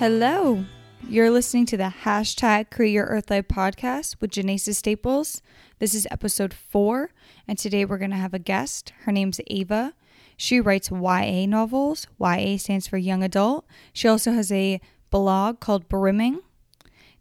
Hello. You're listening to the hashtag Create Your Earth Life podcast with Janaisa Staples. This is episode four, and today we're going to have a guest. Her name's Ava. She writes YA novels. YA stands for young adult. She also has a blog called Brimming.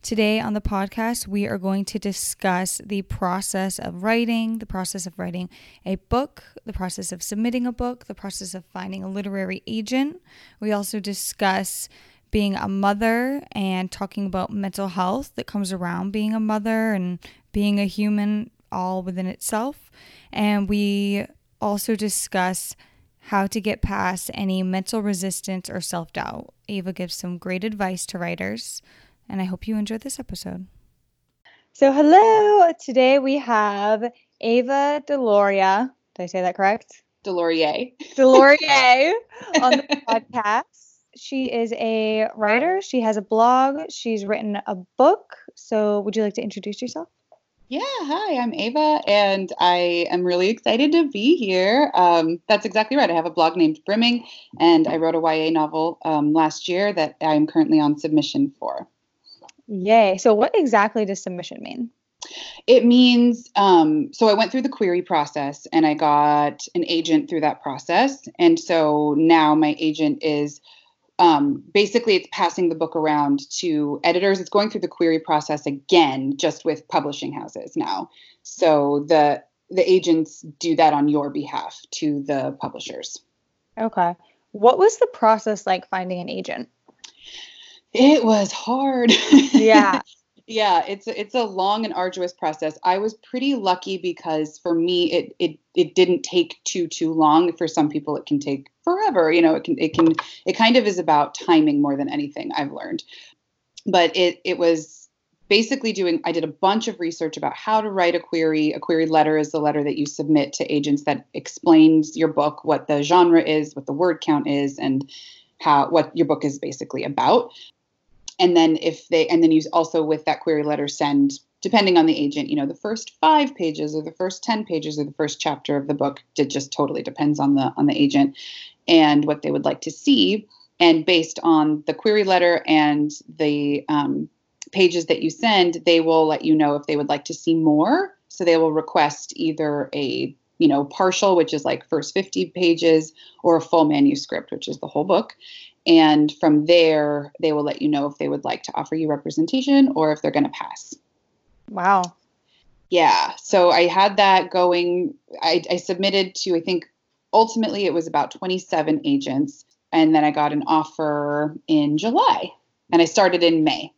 Today on the podcast, we are going to discuss the process of writing, the process of writing a book, the process of submitting a book, the process of finding a literary agent. We also discuss being a mother and talking about mental health that comes around being a mother and being a human all within itself. And we also discuss how to get past any mental resistance or self doubt. Ava gives some great advice to writers and I hope you enjoyed this episode. So, hello. Today we have Ava Deloria. Did I say that correct? Delorier. Delorier on the podcast. She is a writer. She has a blog. She's written a book. So, would you like to introduce yourself? Yeah, hi, I'm Ava, and I am really excited to be here. Um, that's exactly right. I have a blog named Brimming, and I wrote a YA novel um, last year that I'm currently on submission for. Yay. So, what exactly does submission mean? It means, um, so I went through the query process and I got an agent through that process. And so now my agent is um, basically it's passing the book around to editors. It's going through the query process again, just with publishing houses now. So the the agents do that on your behalf to the publishers. Okay. What was the process like finding an agent? It was hard. Yeah. Yeah, it's it's a long and arduous process. I was pretty lucky because for me it it it didn't take too too long. For some people it can take forever. You know, it can it can it kind of is about timing more than anything I've learned. But it it was basically doing I did a bunch of research about how to write a query. A query letter is the letter that you submit to agents that explains your book, what the genre is, what the word count is and how what your book is basically about and then if they and then you also with that query letter send depending on the agent you know the first five pages or the first 10 pages or the first chapter of the book it just totally depends on the on the agent and what they would like to see. And based on the query letter and the um, pages that you send they will let you know if they would like to see more. So they will request either a you know partial which is like first 50 pages or a full manuscript which is the whole book and from there, they will let you know if they would like to offer you representation or if they're going to pass. Wow. Yeah. So I had that going. I, I submitted to, I think, ultimately it was about 27 agents. And then I got an offer in July and I started in May.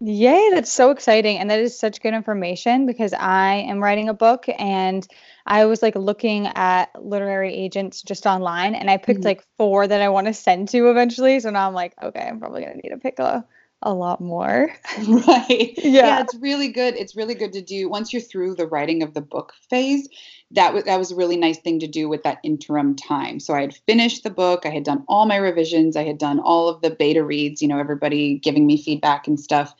Yay, that's so exciting. And that is such good information because I am writing a book and I was like looking at literary agents just online and I picked mm-hmm. like four that I want to send to eventually. So now I'm like, okay, I'm probably going to need to pick a, a lot more. Right. yeah. yeah. It's really good. It's really good to do once you're through the writing of the book phase. That was that was a really nice thing to do with that interim time. So I had finished the book. I had done all my revisions. I had done all of the beta reads. You know, everybody giving me feedback and stuff.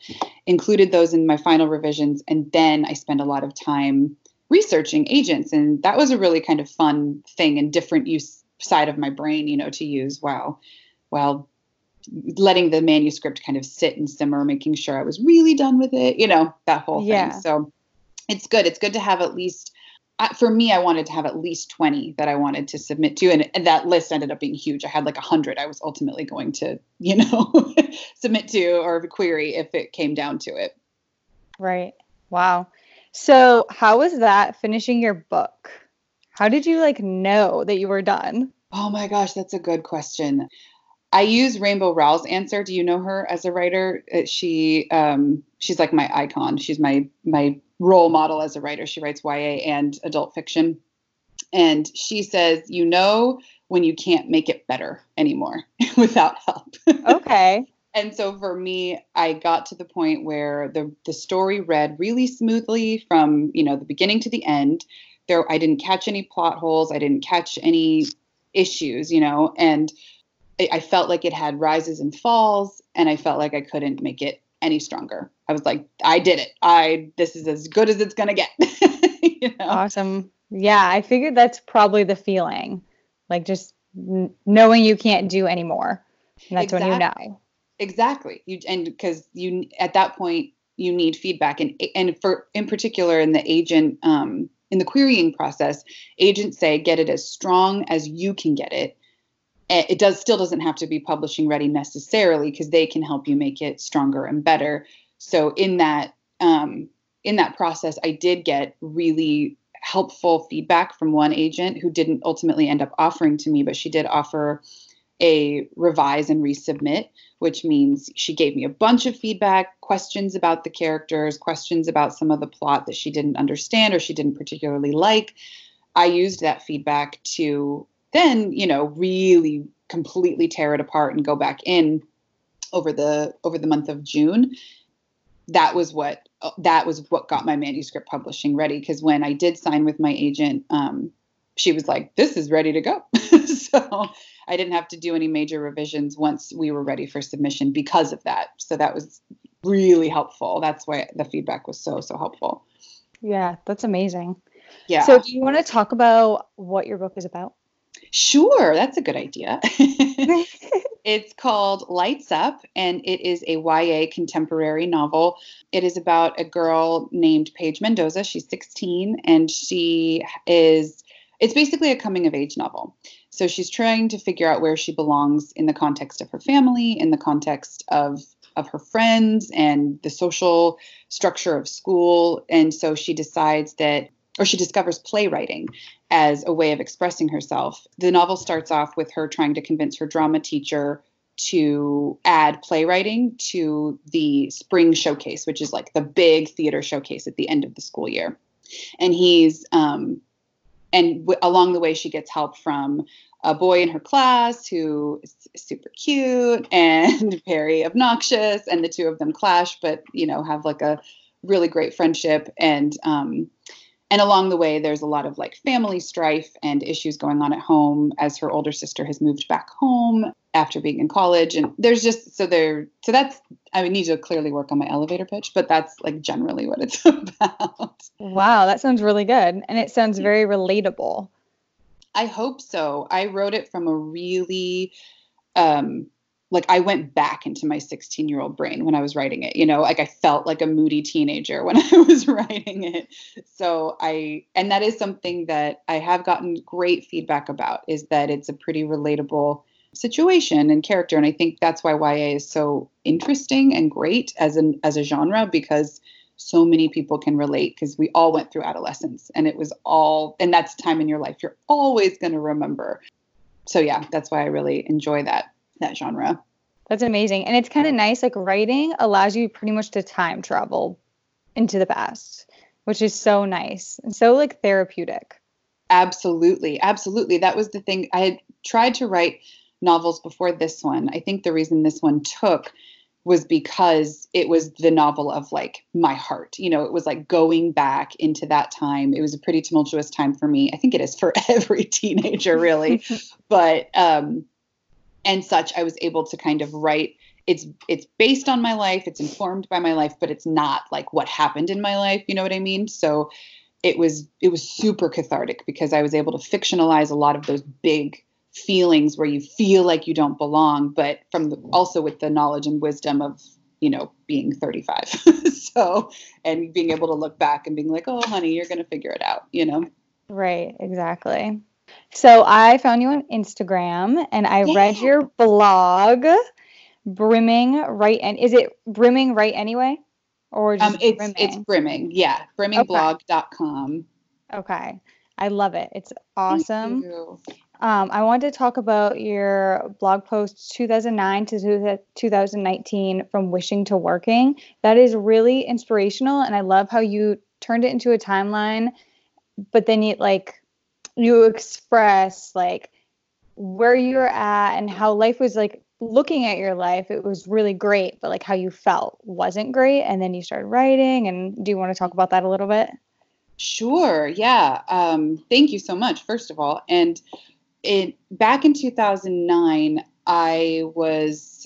Included those in my final revisions, and then I spent a lot of time researching agents and that was a really kind of fun thing and different use side of my brain you know to use while while letting the manuscript kind of sit and simmer making sure i was really done with it you know that whole thing yeah. so it's good it's good to have at least uh, for me i wanted to have at least 20 that i wanted to submit to and, and that list ended up being huge i had like 100 i was ultimately going to you know submit to or query if it came down to it right wow so, how was that finishing your book? How did you like know that you were done? Oh my gosh, that's a good question. I use Rainbow Rowell's answer. Do you know her as a writer? Uh, she um, she's like my icon. She's my my role model as a writer. She writes YA and adult fiction. And she says, you know when you can't make it better anymore without help. Okay and so for me i got to the point where the the story read really smoothly from you know the beginning to the end there i didn't catch any plot holes i didn't catch any issues you know and I, felt like it had rises and falls and i felt like i couldn't make it any stronger. I was like i did it. I this is as good as it's gonna get you know? awesome. Yeah i figured that's probably the feeling like just n- knowing you can't do anymore. And that's exactly. when you know. exactly. You and because you at that point you need feedback. And and for in particular in the agent um, in the querying process agents say get it as strong as you can get it it does still doesn't have to be publishing ready necessarily because they can help you make it stronger and better so in that um, in that process i did get really helpful feedback from one agent who didn't ultimately end up offering to me but she did offer a revise and resubmit, which means she gave me a bunch of feedback, questions about the characters, questions about some of the plot that she didn't understand or she didn't particularly like. I used that feedback to then, you know, really completely tear it apart and go back in over the over the month of June. That was what that was what got my manuscript publishing ready because when I did sign with my agent, um, she was like, "This is ready to go." so I didn't have to do any major revisions once we were ready for submission because of that. So that was really helpful. That's why the feedback was so, so helpful. Yeah, that's amazing. Yeah. So, do you want to talk about what your book is about? Sure, that's a good idea. it's called Lights Up, and it is a YA contemporary novel. It is about a girl named Paige Mendoza. She's 16, and she is, it's basically a coming of age novel. So she's trying to figure out where she belongs in the context of her family, in the context of of her friends and the social structure of school. And so she decides that or she discovers playwriting as a way of expressing herself. The novel starts off with her trying to convince her drama teacher to add playwriting to the spring showcase, which is like the big theater showcase at the end of the school year. And he's um, and w- along the way she gets help from a boy in her class who is super cute and very obnoxious and the two of them clash but you know have like a really great friendship and um and along the way there's a lot of like family strife and issues going on at home as her older sister has moved back home after being in college. And there's just so there so that's i need to clearly work on my elevator pitch but that's like generally what it's about. Wow that sounds really good. And it sounds very relatable. I hope so. I wrote it from a really um like I went back into my 16 year old brain when I was writing it. You know, like I felt like a moody teenager when I was writing it. So I, and that is something that I have gotten great feedback about is that it's a pretty relatable situation and character. And I think that's why YA is so interesting and great as an as a genre because so many people can relate because we all went through adolescence and it was all and that's time in your life you're always going to remember so yeah that's why i really enjoy that that genre that's amazing and it's kind of nice like writing allows you pretty much to time travel into the past which is so nice and so like therapeutic absolutely absolutely that was the thing i had tried to write novels before this one i think the reason this one took was because it was the novel of like my heart. You know, it was like going back into that time. It was a pretty tumultuous time for me. I think it is for every teenager, really. but um and such, I was able to kind of write it's it's based on my life, it's informed by my life, but it's not like what happened in my life, you know what I mean? So it was it was super cathartic because I was able to fictionalize a lot of those big feelings where you feel like you don't belong, but from the, also with the knowledge and wisdom of you know being 35 so and being able to look back and being like oh honey you're going to figure it out you know? Right exactly so i found you on instagram and i yeah. read your blog brimming right and is it brimming right anyway or just um, it's brimming? it's brimming yeah brimmingblog.com okay. okay i love it it's awesome um, I wanted to talk about your blog post 2009 to 2019 from wishing to working. That is really inspirational, and I love how you turned it into a timeline, but then you like you express like where you're at and how life was like looking at your life it was really great but like how you felt wasn't great and then you started writing and do you want to talk about that a little bit? Sure yeah um, thank you so much first of all and it back in 2009 i was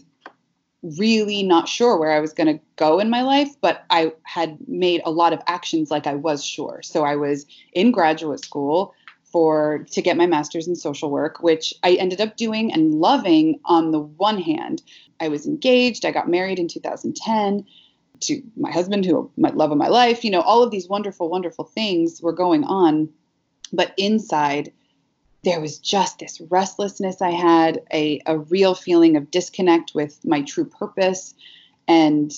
really not sure where i was going to go in my life but i had made a lot of actions like i was sure so i was in graduate school for to get my master's in social work, which I ended up doing and loving on the one hand. I was engaged, I got married in 2010 to my husband who my love of my life, you know, all of these wonderful wonderful things were going on, but inside there was just this restlessness I had, a, a real feeling of disconnect with my true purpose. And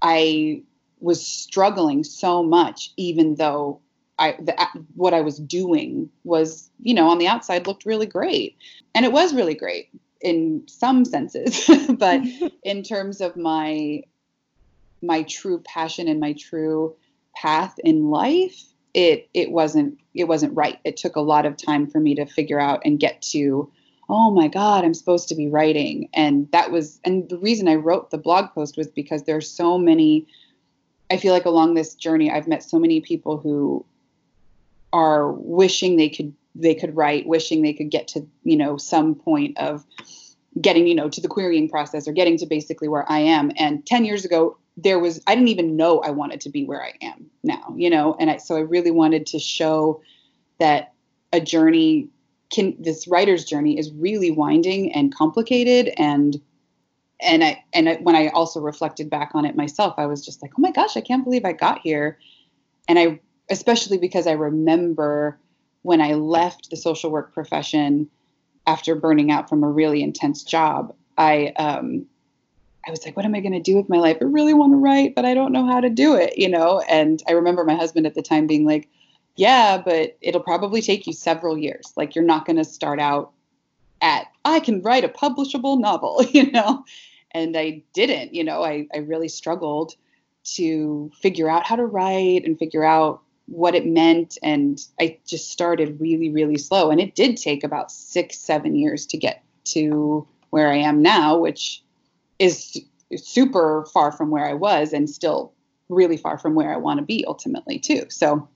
I was struggling so much, even though I, the, what I was doing was, you know, on the outside looked really great. And it was really great in some senses. but in terms of my, my true passion and my true path in life, it it wasn't it wasn't right. It took a lot of time for me to figure out and get to oh my god i'm supposed to be writing and that was and the reason i wrote the blog post was because there's so many i feel like along this journey i've met so many people who are wishing they could they could write wishing they could get to you know some point of getting you know to the querying process or getting to basically where i am. And 10 years ago there was I didn't even know I wanted to be where I am now, you know, and I, so I really wanted to show that a journey can this writer's journey is really winding and complicated. And and I and I, when I also reflected back on it myself, I was just like, oh my gosh, I can't believe I got here, and I especially because I remember when I left the social work profession after burning out from a really intense job, I um, I was like, what am I going to do with my life? I really want to write, but I don't know how to do it, you know? And I remember my husband at the time being like, yeah, but it'll probably take you several years. Like, you're not going to start out at, I can write a publishable novel, you know? And I didn't, you know, I, I really struggled to figure out how to write and figure out what it meant. And I just started really, really slow. And it did take about six, seven years to get to where I am now, which is super far from where I was and still really far from where I want to be ultimately too. So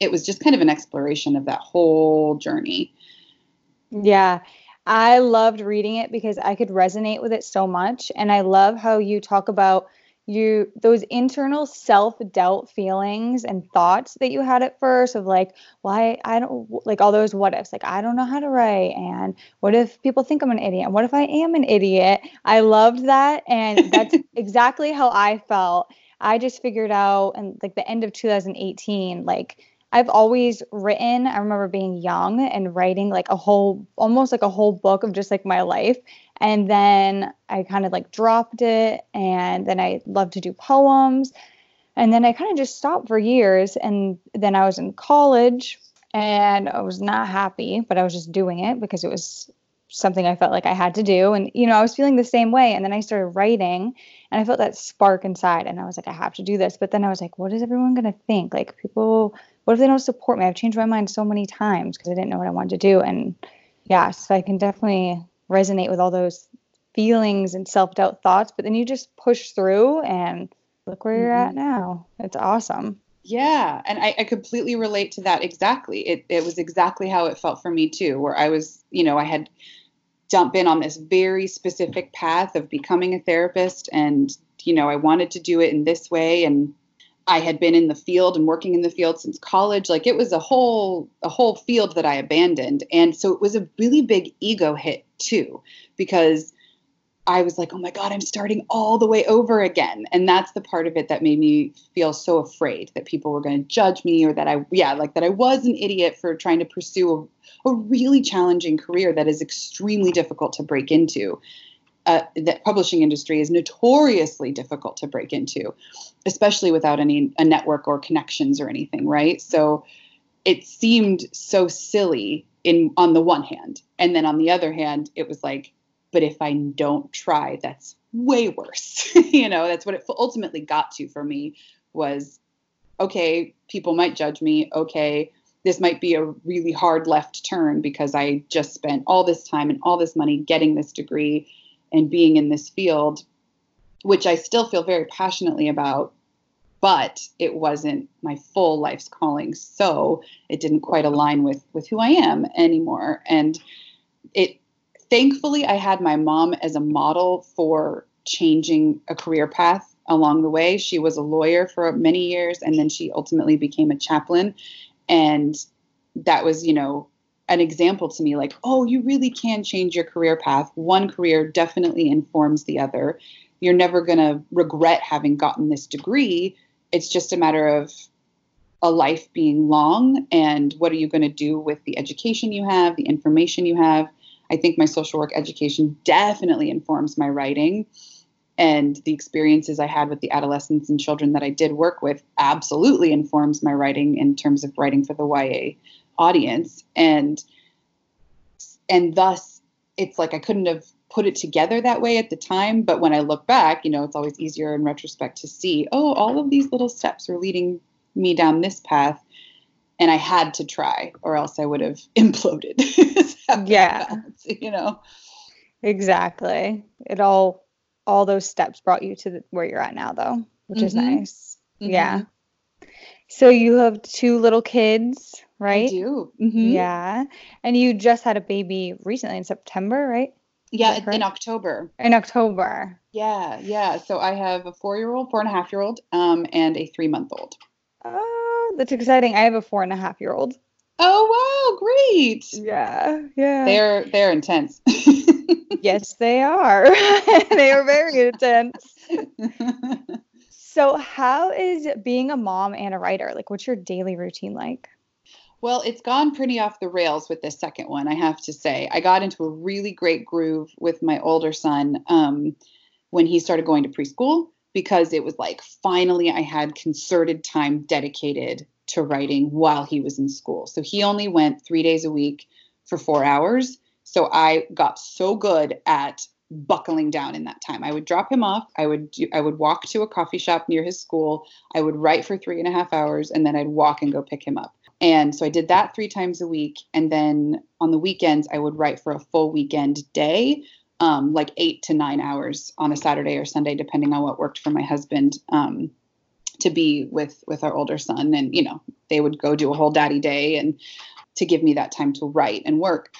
it was just kind of an exploration of that whole journey. Yeah. I loved reading it because I could resonate with it so much and I love how you talk about you those internal self-doubt feelings and thoughts that you had at first of like why I, don't like all those what ifs like i don't know how to write and what if people think i'm an idiot and what if i am an idiot i loved that and that's exactly how i felt i just figured out and like the end of 2018 like I've always written. I remember being young and writing like a whole, almost like a whole book of just like my life. And then I kind of like dropped it. And then I loved to do poems. And then I kind of just stopped for years. And then I was in college and I was not happy, but I was just doing it because it was something I felt like I had to do. And, you know, I was feeling the same way. And then I started writing and I felt that spark inside. And I was like, I have to do this. But then I was like, what is everyone going to think? Like, people, what if they don't support me? I've changed my mind so many times because I didn't know what I wanted to do. And yeah, so I can definitely resonate with all those feelings and self doubt thoughts, but then you just push through and look where mm-hmm. you're at mm-hmm. now. It's awesome. Yeah. And I, I, completely relate to that exactly. It, it was exactly how it felt for me too, where I was, you know, I had jumped in on this very specific path of becoming a therapist and, you know, I wanted to do it in this way. And I had been in the field and working in the field since college. Like it was a whole a whole field that I abandoned. And so it was a really big ego hit too because I was like, "Oh my god, I'm starting all the way over again." And that's the part of it that made me feel so afraid that people were going to judge me or that I yeah, like that I was an idiot for trying to pursue a, a really challenging career that is extremely difficult to break into uh, the publishing industry is notoriously difficult to break into, especially without any a network or connections or anything, right? So it seemed so silly in on the one hand, and then on the other hand, it was like, but if I don't try, that's way worse. you know, that's what it ultimately got to for me was, okay, people might judge me. Okay, this might be a really hard left turn because I just spent all this time and all this money getting this degree and being in this field, which I still feel very passionately about, but it wasn't my full life's calling. So it didn't quite align with with who I am anymore. And it thankfully I had my mom as a model for changing a career path along the way. She was a lawyer for many years and then she ultimately became a chaplain. And that was, you know, an example to me like, oh, you really can change your career path. One career definitely informs the other. You're never going to regret having gotten this degree. It's just a matter of a life being long and what are you going to do with the education you have, the information you have. I think my social work education definitely informs my writing and the experiences I had with the adolescents and children that I did work with absolutely informs my writing in terms of writing for the YA audience and and thus it's like I couldn't have put it together that way at the time. But when I look back you know it's always easier in retrospect to see oh all of these little steps are leading me down this path and I had to try or else I would have imploded. Yeah. Balance, you know? Exactly. It all all those steps brought you to the, where you're at now though which mm-hmm. is nice mm-hmm. yeah so you have two little kids right? I do. Mm-hmm. yeah. And you just had a baby recently in september right? Yeah in october. In october. Yeah yeah. So i have a four year old four and a half year old um, and a three month old oh that's exciting. I have a four and a half year old oh wow. Great. Yeah yeah. They're they're intense. Yes, they are. they are very intense. so, how is being a mom and a writer? Like, what's your daily routine like? Well, it's gone pretty off the rails with this second one, I have to say. I got into a really great groove with my older son um, when he started going to preschool because it was like finally I had concerted time dedicated to writing while he was in school. So he only went three days a week for four hours. So I got so good at buckling down in that time. I would drop him off. I would do, I would walk to a coffee shop near his school. I would write for three and a half hours, and then I'd walk and go pick him up. And so I did that three times a week. And then on the weekends, I would write for a full weekend day, um, like eight to nine hours on a Saturday or Sunday, depending on what worked for my husband. Um, to be with with our older son, and you know, they would go do a whole daddy day, and to give me that time to write and work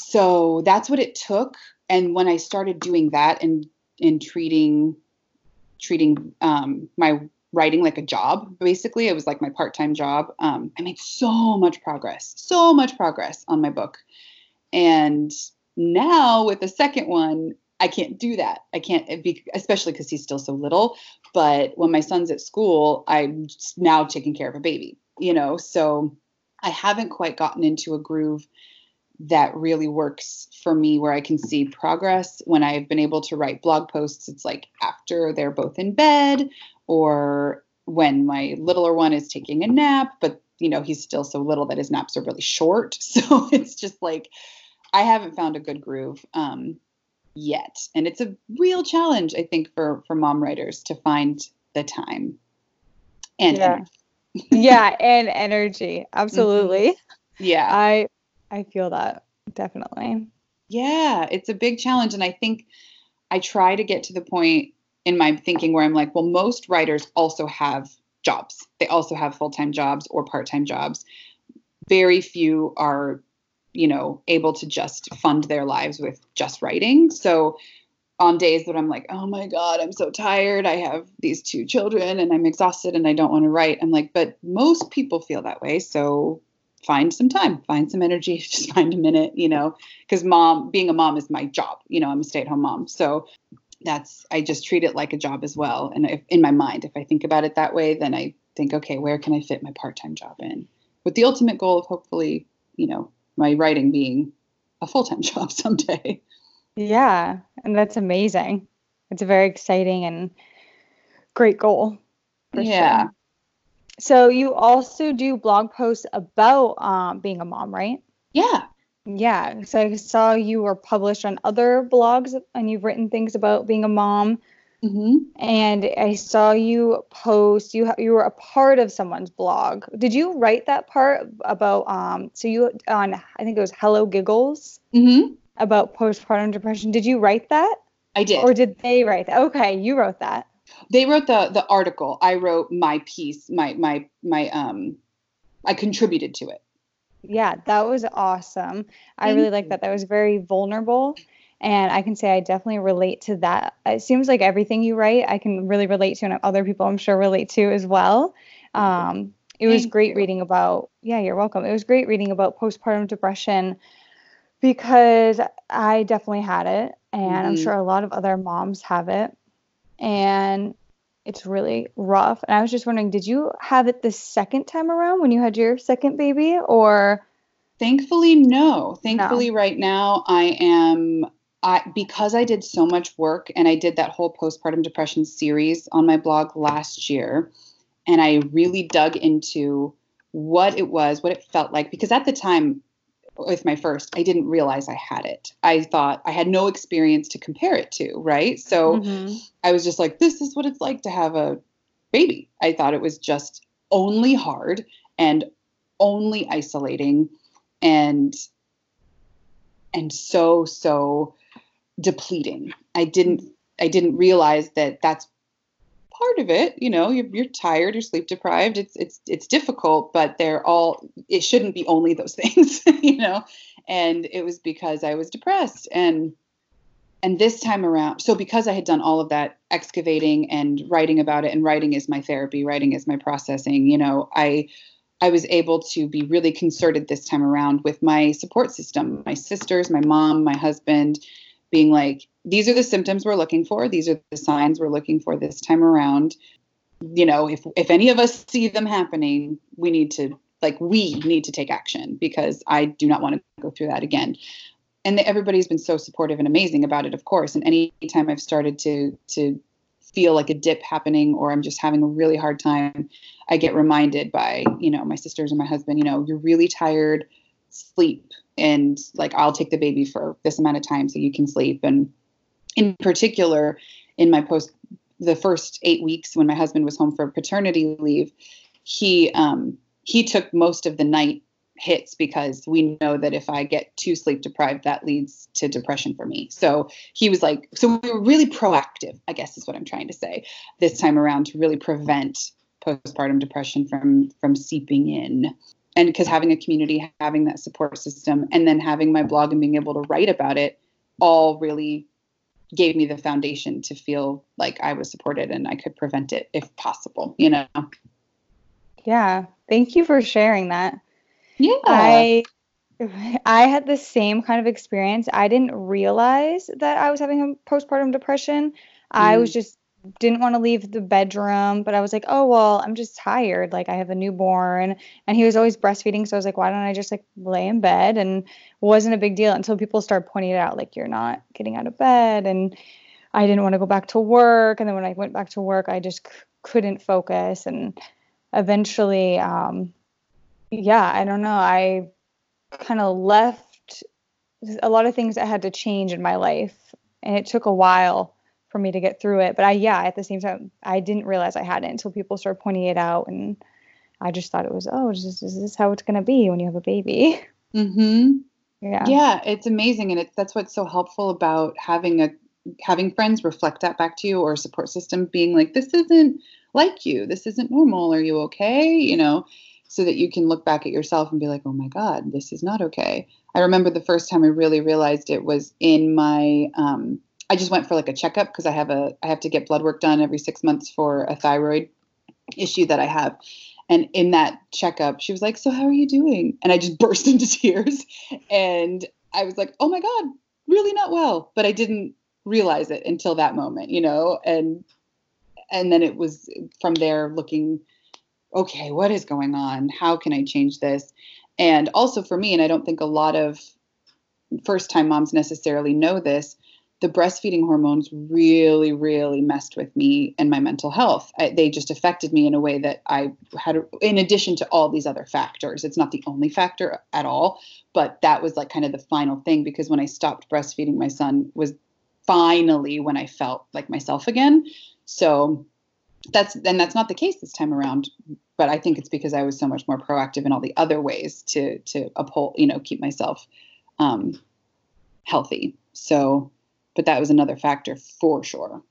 so that's what it took and when i started doing that and in treating treating um, my writing like a job basically. It was like my part-time job. Um, i made so much progress so much progress on my book. And now with the second one i can't do that. I can't be especially because he's still so little. But when my son's at school i'm now taking care of a baby you know? So i haven't quite gotten into a groove that really works for me where I can see progress. When I've been able to write blog posts, it's like after they're both in bed or when my littler one is taking a nap, but you know, he's still so little that his naps are really short. So it's just like I haven't found a good groove um, yet. And it's a real challenge, I think, for for mom writers to find the time and yeah. yeah, and energy. Absolutely. Mm-hmm. Yeah. I I feel that definitely. Yeah, it's a big challenge. And I think I try to get to the point in my thinking where I'm like, well, most writers also have jobs. They also have full time jobs or part time jobs. Very few are, you know, able to just fund their lives with just writing. So on days that I'm like, oh my God, I'm so tired. I have these two children and I'm exhausted and I don't want to write. I'm like, but most people feel that way. So find some time, find some energy, just find a minute, you know, because mom, being a mom is my job. You know, I'm a stay at home mom. So that's, I just treat it like a job as well. And if, in my mind, if I think about it that way, then I think, okay, where can I fit my part time job in? With the ultimate goal of hopefully, you know, my writing being a full time job someday. Yeah. And that's amazing. It's a very exciting and great goal. Yeah. Sure. So you also do blog posts about um, being a mom, right? Yeah. Yeah. So I saw you were published on other blogs and you've written things about being a mom. Mm-hmm. And I saw you post. You you were a part of someone's blog. Did you write that part about? Um. So you on I think it was Hello Giggles. Mm-hmm. About postpartum depression. Did you write that? I did. Or did they write that? Okay, you wrote that. They wrote the the article. I wrote my piece. My my my um. I contributed to it. Yeah, that was awesome. I really like that. That was very vulnerable. And I can say I definitely relate to that. It seems like everything you write, I can really relate to, and other people I'm sure relate to as well. Um, It was Thank great you. reading about, yeah, you're welcome. It was great reading about postpartum depression because I definitely had it, and I'm Mhm. sure a lot of other moms have it. And it's really rough. And I was just wondering, did you have it the second time around when you had your second baby, or Thankfully, no. Thankfully, right now I am I because I did so much work and I did that whole postpartum depression series on my blog last year and I really dug into what it was, what it felt like because at the time with my first, I didn't realize I had it. I thought I had no experience to compare it to, right? So Mhm. I was just like, this is what it's like to have a baby. I thought it was just only hard and only isolating and and so so depleting. I didn't I didn't realize that that's part of it. You know, you're, you're tired, you're sleep deprived. It's it's it's difficult, but they're all. It shouldn't be only those things, you know. And it was because I was depressed and and this time around so because i had done all of that excavating and writing about it and writing is my therapy writing is my processing you know i i was able to be really concerted this time around with my support system my sisters my mom my husband being like these are the symptoms we're looking for. These are the signs we're looking for this time around. You know if if any of us see them happening we need to like we need to take action because i do not want to go through that again. And everybody's been so supportive and amazing about it of course. And anytime i've started to to feel like a dip happening or i'm just having a really hard time i get reminded by you know my sisters and my husband you know you're really tired sleep and like i'll take the baby for this amount of time so you can sleep and in particular in my post the first eight weeks when my husband was home for paternity leave he um he took most of the night hits because we know that if I get too sleep deprived, that leads to depression for me. So he was like, so we were really proactive, I guess is what I'm trying to say this time around to really prevent postpartum depression from from seeping in. And because having a community, having that support system, and then having my blog and being able to write about it all really gave me the foundation to feel like I was supported and I could prevent it if possible, you know. Yeah. Thank you for sharing that. Yeah. I I had the same kind of experience. I didn't realize that I was having a postpartum depression. I was mm. just didn't want to leave the bedroom, but I was like, "Oh, well, I'm just tired. Like I have a newborn." And he was always breastfeeding, so I was like, "Why don't I just like lay in bed?" And wasn't a big deal until people started pointing it out like you're not getting out of bed and I didn't want to go back to work, and then when I went back to work, I just c- couldn't focus and eventually um yeah, I don't know. I kind of left a lot of things that had to change in my life, and it took a while for me to get through it. But I, yeah, at the same time, I didn't realize I had it until people started pointing it out, and I just thought it was, oh, is this, is this how it's gonna be when you have a baby? mm-hmm. yeah. Yeah, it's amazing, and it's that's what's so helpful about having a having friends reflect that back to you or a support system being like, this isn't like you, this isn't normal. Are you okay? You know, so that you can look back at yourself and be like, oh my god, this is not okay. I remember the first time I really realized it was in my. Um, I just went for like a checkup because I have a I have to get blood work done every six months for a thyroid issue that I have. And in that checkup, she was like, So, how are you doing? And I just burst into tears. And I was like, Oh my God, really not well. But I didn't realize it until that moment, you know? And and then it was from there looking, okay, what is going on? How can I change this? And also for me, and I don't think a lot of first time moms necessarily know this, the breastfeeding hormones really, really messed with me and my mental health. I, they just affected me in a way that I had, in addition to all these other factors. It's not the only factor at all, but that was like kind of the final thing because when I stopped breastfeeding my son was finally when I felt like myself again. So that's and that's not the case this time around. But I think it's because I was so much more proactive in all the other ways to to uphold, you know, keep myself um, healthy. So but that was another factor for sure.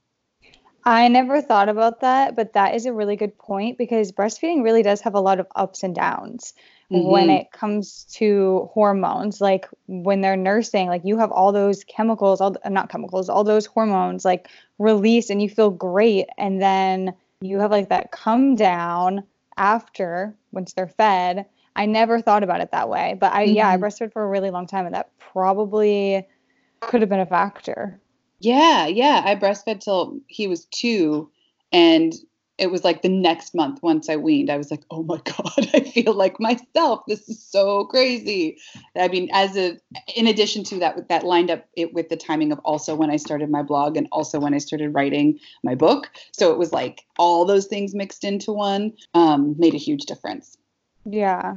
I never thought about that, but that is a really good point because breastfeeding really does have a lot of ups and downs mm-hmm. when it comes to hormones. Like when they're nursing, like you have all those chemicals, all not chemicals, all those hormones like release and you feel great and then you have like that come down after once they're fed. I never thought about it that way, but I yeah, I Mhm. breastfed for a really long time, and that probably could have been a factor. Yeah, yeah. I breastfed till he was two, and it was like the next month once I weaned, I was like, oh my God, I feel like myself. This is so crazy. I mean, as a in addition to that, that lined up it with the timing of also when I started my blog and also when I started writing my book. So it was like all those things mixed into one um, made a huge difference. Yeah,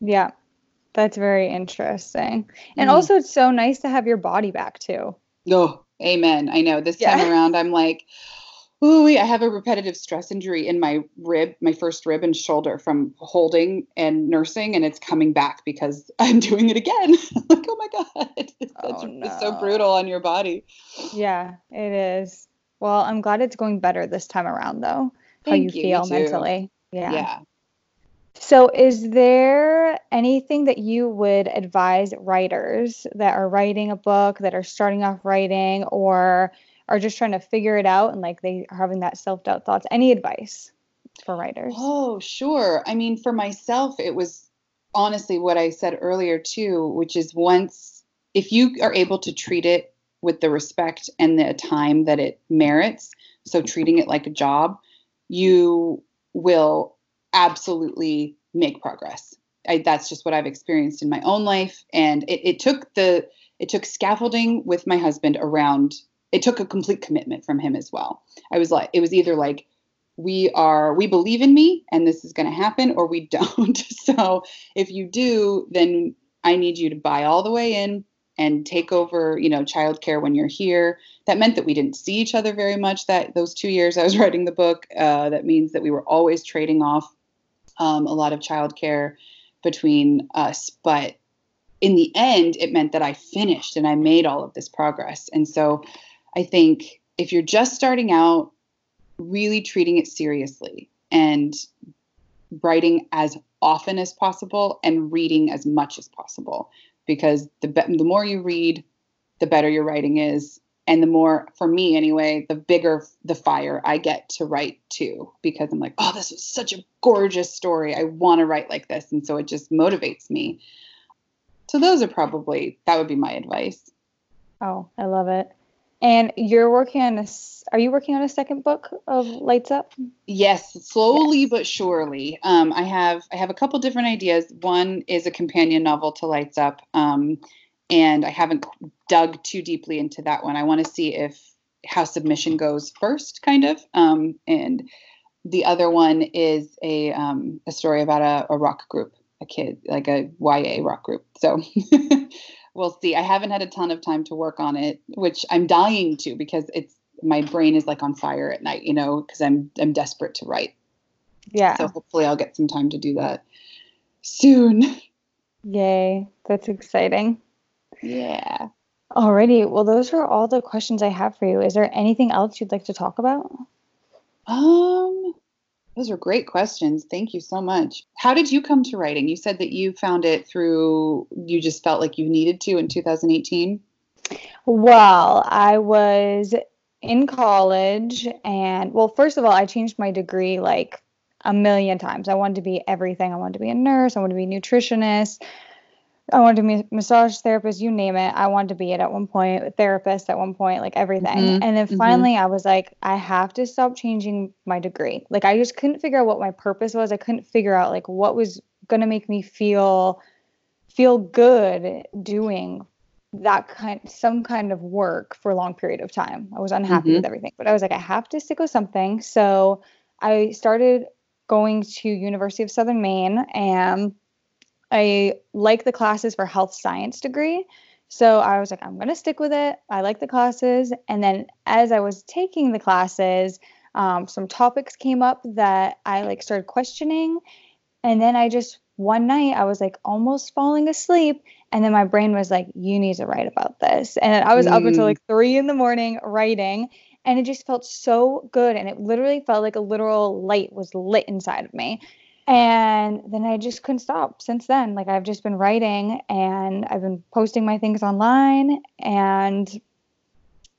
yeah, that's very interesting. And Mm. also, it's so nice to have your body back too. Oh, amen. I know. This Yeah. time around, I'm like, ooh, I have a repetitive stress injury in my rib, my first rib and shoulder from holding and nursing, and it's coming back because I'm doing it again. Like, oh my God, That's Oh, it's so brutal on your body. Yeah, it is. Well, I'm glad it's going better this time around, though. How Thank you you, feel too. mentally. Yeah. Yeah. So, is there anything that you would advise writers that are writing a book, that are starting off writing, or are just trying to figure it out and like they are having that self doubt thoughts? Any advice for writers? Oh, sure. I mean, for myself, it was honestly what I said earlier, too, which is once, if you are able to treat it with the respect and the time that it merits, so treating it like a job, you will absolutely make progress. I, that's just what I've experienced in my own life. And it, it took the, it took scaffolding with my husband around, it took a complete commitment from him as well. I was like, it was either like, we are we believe in me and this is going to happen or we don't so if you do then i need you to buy all the way in and take over you know childcare when you're here that meant that we didn't see each other very much that those two years i was writing the book uh, that means that we were always trading off um, a lot of childcare between us but in the end it meant that i finished and i made all of this progress. And so i think if you're just starting out really treating it seriously and writing as often as possible and reading as much as possible because the be- the more you read the better your writing is and the more for me anyway the bigger the fire i get to write too because i'm like oh this is such a gorgeous story i want to write like this and so it just motivates me so those are probably that would be my advice Oh, I love it. And you're working on a, s- are you working on a second book of Lights Up? Yes, slowly Yes. but surely. Um, I have I have a couple different ideas. One is a companion novel to Lights Up, um, and I haven't dug too deeply into that one. I want to see if how submission goes first, kind of. Um, and the other one is a um, a story about a, a rock group, a kid like a YA rock group. So. We'll see. I haven't had a ton of time to work on it, which I'm dying to because it's my brain is like on fire at night, you know, because I'm I'm desperate to write. Yeah. So hopefully I'll get some time to do that soon. Yay. That's exciting. Yeah. Alrighty. Well, those are all the questions I have for you. Is there anything else you'd like to talk about? Um those are great questions. Thank you so much. How did you come to writing? You said that you found it through you just felt like you needed to in 2018. Well, I was in college and well, first of all, I changed my degree like a million times. I wanted to be everything. I wanted to be a nurse, I wanted to be a nutritionist, I wanted to be a massage therapist, you name it. I wanted to be it at one point, a therapist at one point, like everything. Mhm, And then mhm. finally I was like, I have to stop changing my degree. Like I just couldn't figure out what my purpose was. I couldn't figure out like what was going to make me feel feel good doing that kind some kind of work for a long period of time. I was unhappy Mhm. with everything, but I was like I have to stick with something. So I started going to University of Southern Maine and I like the classes for health science degree. So I was like I'm going to stick with it. I like the classes. And then as I was taking the classes um, some topics came up that I like started questioning. And then I just one night I was like almost falling asleep. And then my brain was like you need to write about this. And I was up until Mm. like 3 in the morning writing. And it just felt so good. And it literally felt like a literal light was lit inside of me and then I just couldn't stop since then like I've just been writing and I've been posting my things online and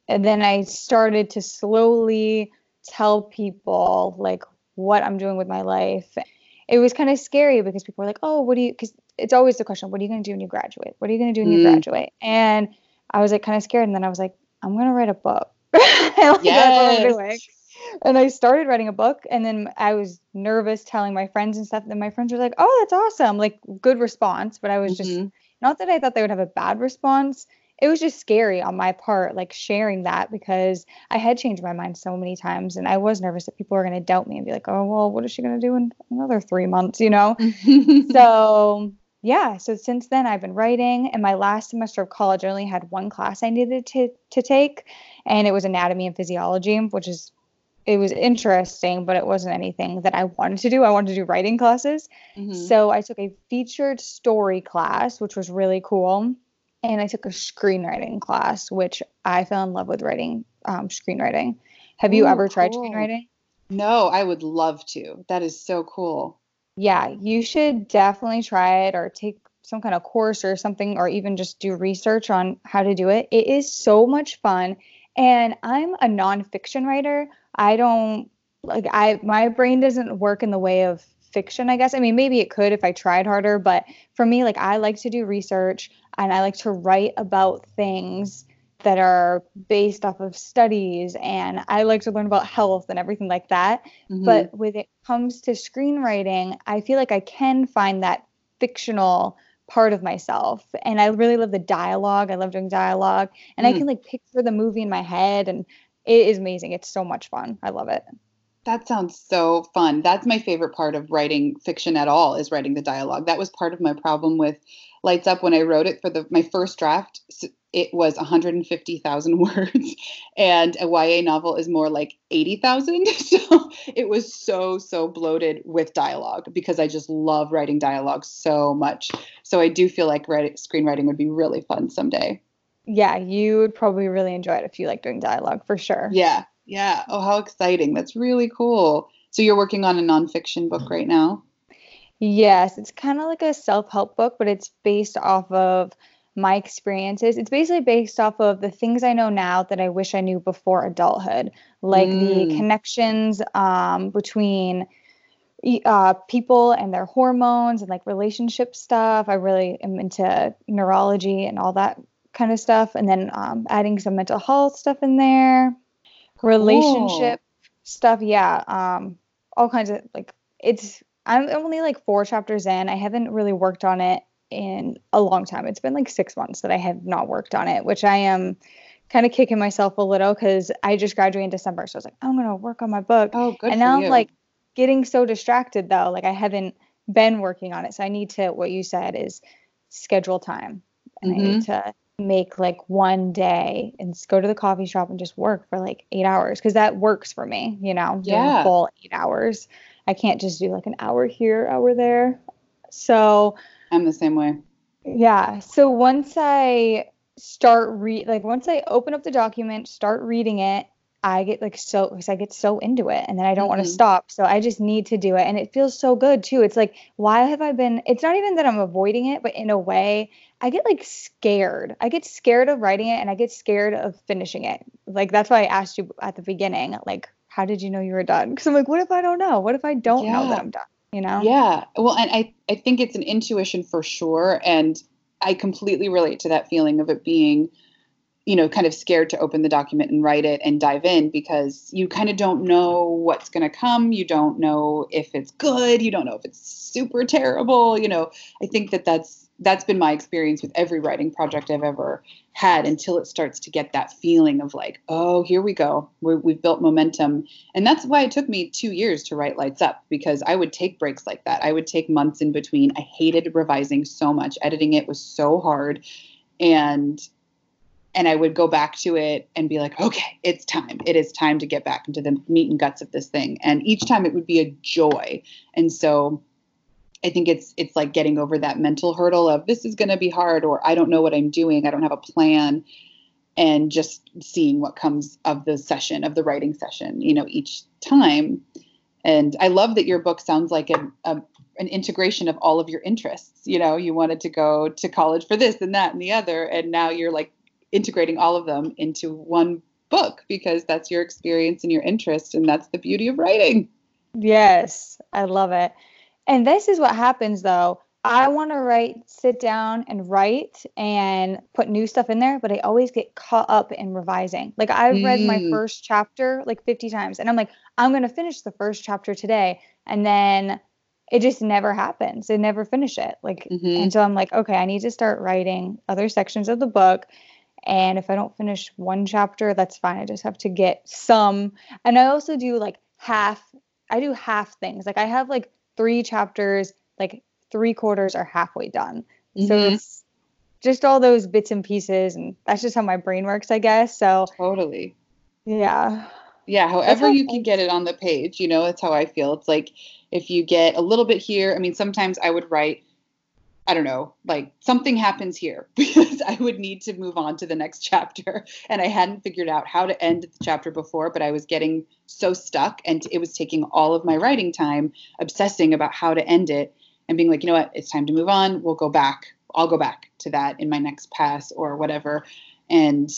and then I started to slowly tell people like what I'm doing with my life it was kind of scary because people were like, "Oh, what do you?" Because it's always the question, "What are you going to do when you graduate? What are you going to do when you Mm. graduate?" And I was like kind of scared, and then I was like, "I'm going to write a book." like, That's what I'm Yes. And I started writing a book, and then I was nervous telling my friends and stuff. And my friends were like, "Oh, that's awesome! Like, good response." But I was just Mhm. not that I thought they would have a bad response. It was just scary on my part, like sharing that because I had changed my mind so many times, and I was nervous that people were going to doubt me and be like, "Oh, well, what is she going to do in another three months?" You know. so yeah, so since then I've been writing. And my last semester of college, I only had one class I needed to to take, and it was anatomy and physiology, which is it was interesting, but it wasn't anything that I wanted to do. I wanted to do writing classes. Mhm. So I took a featured story class, which was really cool. And I took a screenwriting class, which I fell in love with writing um, screenwriting. Have you ever tried cool. screenwriting? no, I would love to. That is so cool. Yeah, you should definitely try it or take some kind of course or something, or even just do research on how to do it. It is so much fun. And I'm a nonfiction writer. I don't like I my brain doesn't work in the way of fiction, I guess. I mean, maybe it could if I tried harder, but for me, like I like to do research and I like to write about things that are based off of studies and I like to learn about health and everything like that. Mhm. But when it comes to screenwriting, I feel like I can find that fictional part of myself. And I really love the dialogue. I love doing dialogue. And I Mm. can like picture the movie in my head and it is amazing. It's so much fun. I love it. That sounds so fun. That's my favorite part of writing fiction at all is writing the dialogue. That was part of my problem with Lights Up when I wrote it for the my first draft. It was 150,000 words and a YA novel is more like 80,000. So it was so so bloated with dialogue because I just love writing dialogue so much. So I do feel like writing, screenwriting would be really fun someday. Yeah, you would probably really enjoy it if you like doing dialogue for sure. Yeah. Yeah. Oh, how exciting. That's really cool. So you're working on a nonfiction book right now? Yes, it's kind of like a self-help book, but it's based off of my experiences. It's basically based off of the things I know now that I wish I knew before adulthood, like the Mm. connections um, between uh, people and their hormones and like relationship stuff. I really am into neurology and all that kind of stuff, and then um, adding some mental health stuff in there, relationship stuff. Yeah, um, all kinds of like it's. I'm only like four chapters in. I haven't really worked on it in a long time. It's been like six months that I have not worked on it, which I am kind of kicking myself a little because I just graduated in December. So I was like, I'm gonna work on my book. Oh, good and now. I'm like getting so distracted though. Like I haven't been working on it. So I need to what you said is schedule time. And I Mm-hmm. need to make like one day and go to the coffee shop and just work for like eight hours because that works for me, you know, Yeah. full eight hours. I can't just do like an hour here, hour there. So I'm the same way. yeah. So once I start read like once I open up the document, start reading it, I get like so because I get so into it and then I don't want to mm-hmm. stop. So I just need to do it. And it feels so good too. It's like, why have I been it's not even that I'm avoiding it, but in a way, I get like scared. I get scared of writing it and I get scared of finishing it. Like that's why I asked you at the beginning, like, how did you know you were done? Because I'm like, what if I don't know? What if I don't know that I'm done? You know? Yeah. Well, and I, I think it's an intuition for sure. And I completely relate to that feeling of it being, you know, kind of scared to open the document and write it and dive in because you kind of don't know what's going to come. You don't know if it's good. You don't know if it's super terrible. You know, I think that that's that's been my experience with every writing project I've ever had until it starts to get that feeling of like, oh, here we go. We're, we've built momentum. And that's why it took me two years to write Lights Up because I would take breaks like that. I would take months in between. I hated revising so much. Editing it was so hard. And and I would go back to it and be like, okay, it's time. It is time to get back into the meat and guts of this thing. And each time it would be a joy. And so I think it's it's like getting over that mental hurdle of this is going to be hard or I don't know what I'm doing. I don't have a plan and just seeing what comes of the session of the writing session, you know, each time. And I love that your book sounds like an a, an integration of all of your interests. You know, you wanted to go to college for this and that and the other and now you're like integrating all of them into one book because that's your experience and your interest and that's the beauty of writing. Yes, I love it. And this is what happens though. I want to write, sit down and write and put new stuff in there, but I always get caught up in revising. Like I've read my Mm. first chapter like 50 times and I'm like, I'm going to finish the first chapter today. And then it just never happens. I never finish it. Like, Mhm. and so I'm like, okay, I need to start writing other sections of the book. And if I don't finish one chapter, that's fine. I just have to get some. And I also do like half, I do half things. Like I have like three chapters, like three quarters are halfway done. So Mhm. it's just all those bits and pieces. And that's just how my brain works, I guess. So Totally. yeah. Yeah, however you can get it on the page, you know, that's how I feel. It's like if you get a little bit here, I mean, sometimes I would write, I don't know, like something happens here because I would need to move on to the next chapter. And I hadn't figured out how to end the chapter before, but I was getting so stuck and it was taking all of my writing time obsessing about how to end it and being like, you know what, it's time to move on. We'll go back. I'll go back to that in my next pass or whatever. And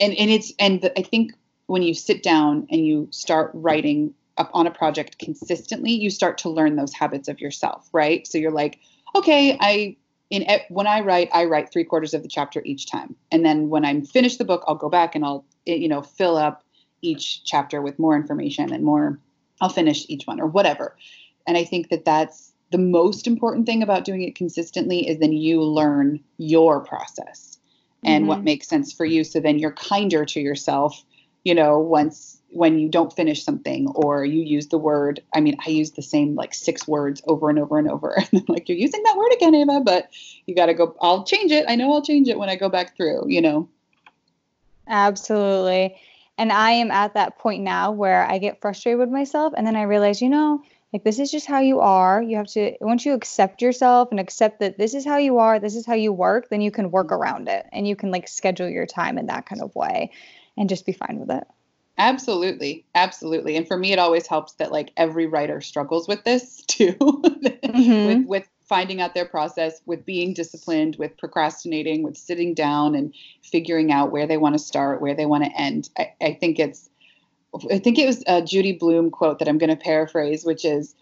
and and it's and the, I think when you sit down and you start writing up on a project consistently, you start to learn those habits of yourself, right? So you're like, okay, I in when I write, I write three quarters of the chapter each time, and then when I'm finished the book, I'll go back and I'll eh, you know fill up each chapter with more information and more. I'll finish each one or whatever, and I think that that's the most important thing about doing it consistently is then you learn your process and what Mhm. makes sense for you so then you're kinder to yourself you know once when you don't finish something or you use the word i mean i use the same like six words over and over and over and I'm like you're using that word again ava but you got to go i'll change it i know i'll change it when i go back through you know Absolutely. And I am at that point now where I get frustrated with myself and then I realize, you know, like this is just how you are. You have to once you accept yourself and accept that this is how you are, this is how you work, then you can work mm-hmm. around it and you can like schedule your time in that kind of way and just be fine with it. Absolutely. Absolutely. And for me it always helps that like every writer struggles with this too Mhm. with with finding out their process with being disciplined with procrastinating with sitting down and figuring out where they want to start where they want to end. I, I think it's i think it was a Judy Blume quote that i'm going to paraphrase which is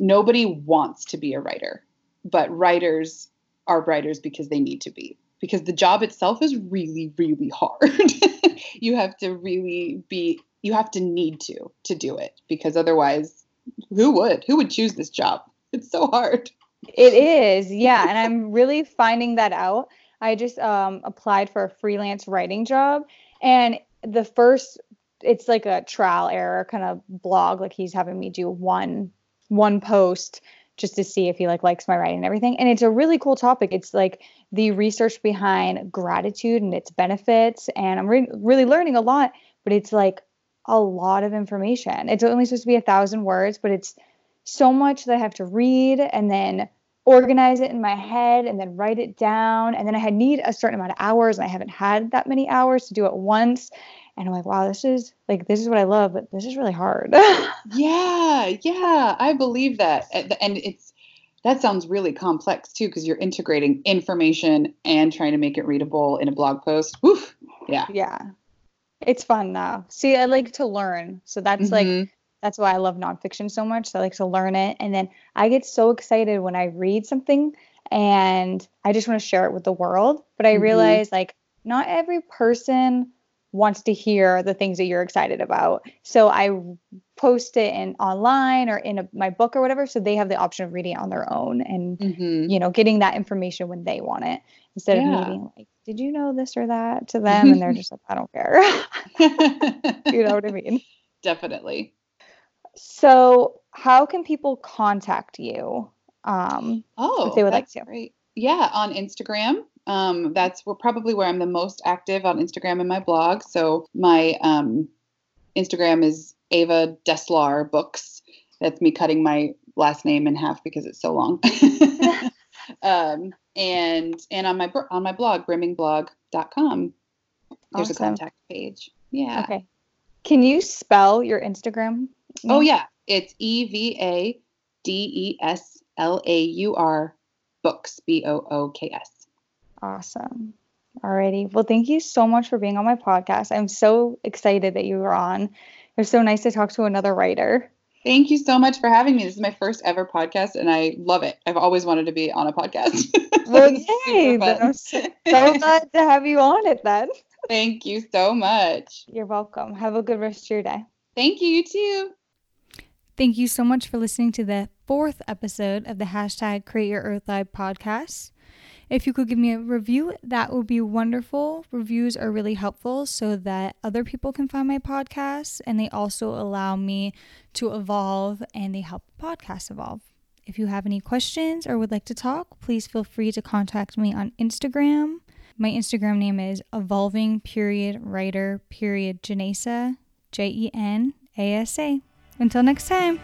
nobody wants to be a writer but writers are writers because they need to be because the job itself is really really hard you have to really be you have to need to to do it because otherwise who would who would choose this job it's so hard It is, yeah, and I'm really finding that out. I just um, applied for a freelance writing job, and the first, it's like a trial error kind of blog. Like he's having me do one one post just to see if he like likes my writing and everything. And it's a really cool topic. It's like the research behind gratitude and its benefits, and I'm re- really learning a lot. But it's like a lot of information. It's only supposed to be a thousand words, but it's so much that I have to read and then organize it in my head and then write it down. And then I had need a certain amount of hours and I haven't had that many hours to do it once. And I'm like, wow, this is like, this is what I love, but this is really hard. yeah yeah i believe that and it's that sounds really complex too because you're integrating information and trying to make it readable in a blog post Woof. yeah yeah. It's fun though. See, I like to learn. So that's like, Mhm. that's why I love nonfiction so much. So I like to learn it. And then I get so excited when I read something and I just want to share it with the world. But I Mhm. realize like not every person wants to hear the things that you're excited about. So I post it in online or in a, my book or whatever. So they have the option of reading it on their own and, Mhm. you know, getting that information when they want it instead Yeah. of me being like, did you know this or that to them? And they're just like, I don't care. you know what I mean? definitely So, how can people contact you? Um, Oh, if they would like to. Great. Yeah, on Instagram. Um, that's where probably where I'm the most active on Instagram and my blog. So my um, Instagram is Ava Deslaur Books. That's me cutting my last name in half because it's so long. um, and and on my on my blog, brimmingblog.com, there's a contact page. Yeah. okay. Can you spell your Instagram? Oh yeah, it's E V A D E S L A U R books B O O K S. Awesome. Alrighty. Well, thank you so much for being on my podcast. I'm so excited that you were on. It was so nice to talk to another writer. Thank you so much for having me. This is my first ever podcast, and I love it. I've always wanted to be on a podcast. well, yay! I'm so glad to have you on it then. Thank you so much. You're welcome. Have a good rest of your day. Thank you. You too. Thank you so much for listening to the fourth episode of the hashtag Create Your Earth Lab podcast. If you could give me a review, that would be wonderful. Reviews are really helpful so that other people can find my podcast and they also allow me to evolve and they help the podcast evolve. If you have any questions or would like to talk, please feel free to contact me on Instagram. My Instagram name is evolving period writer period Jenasa, J E N A S A. Until next time.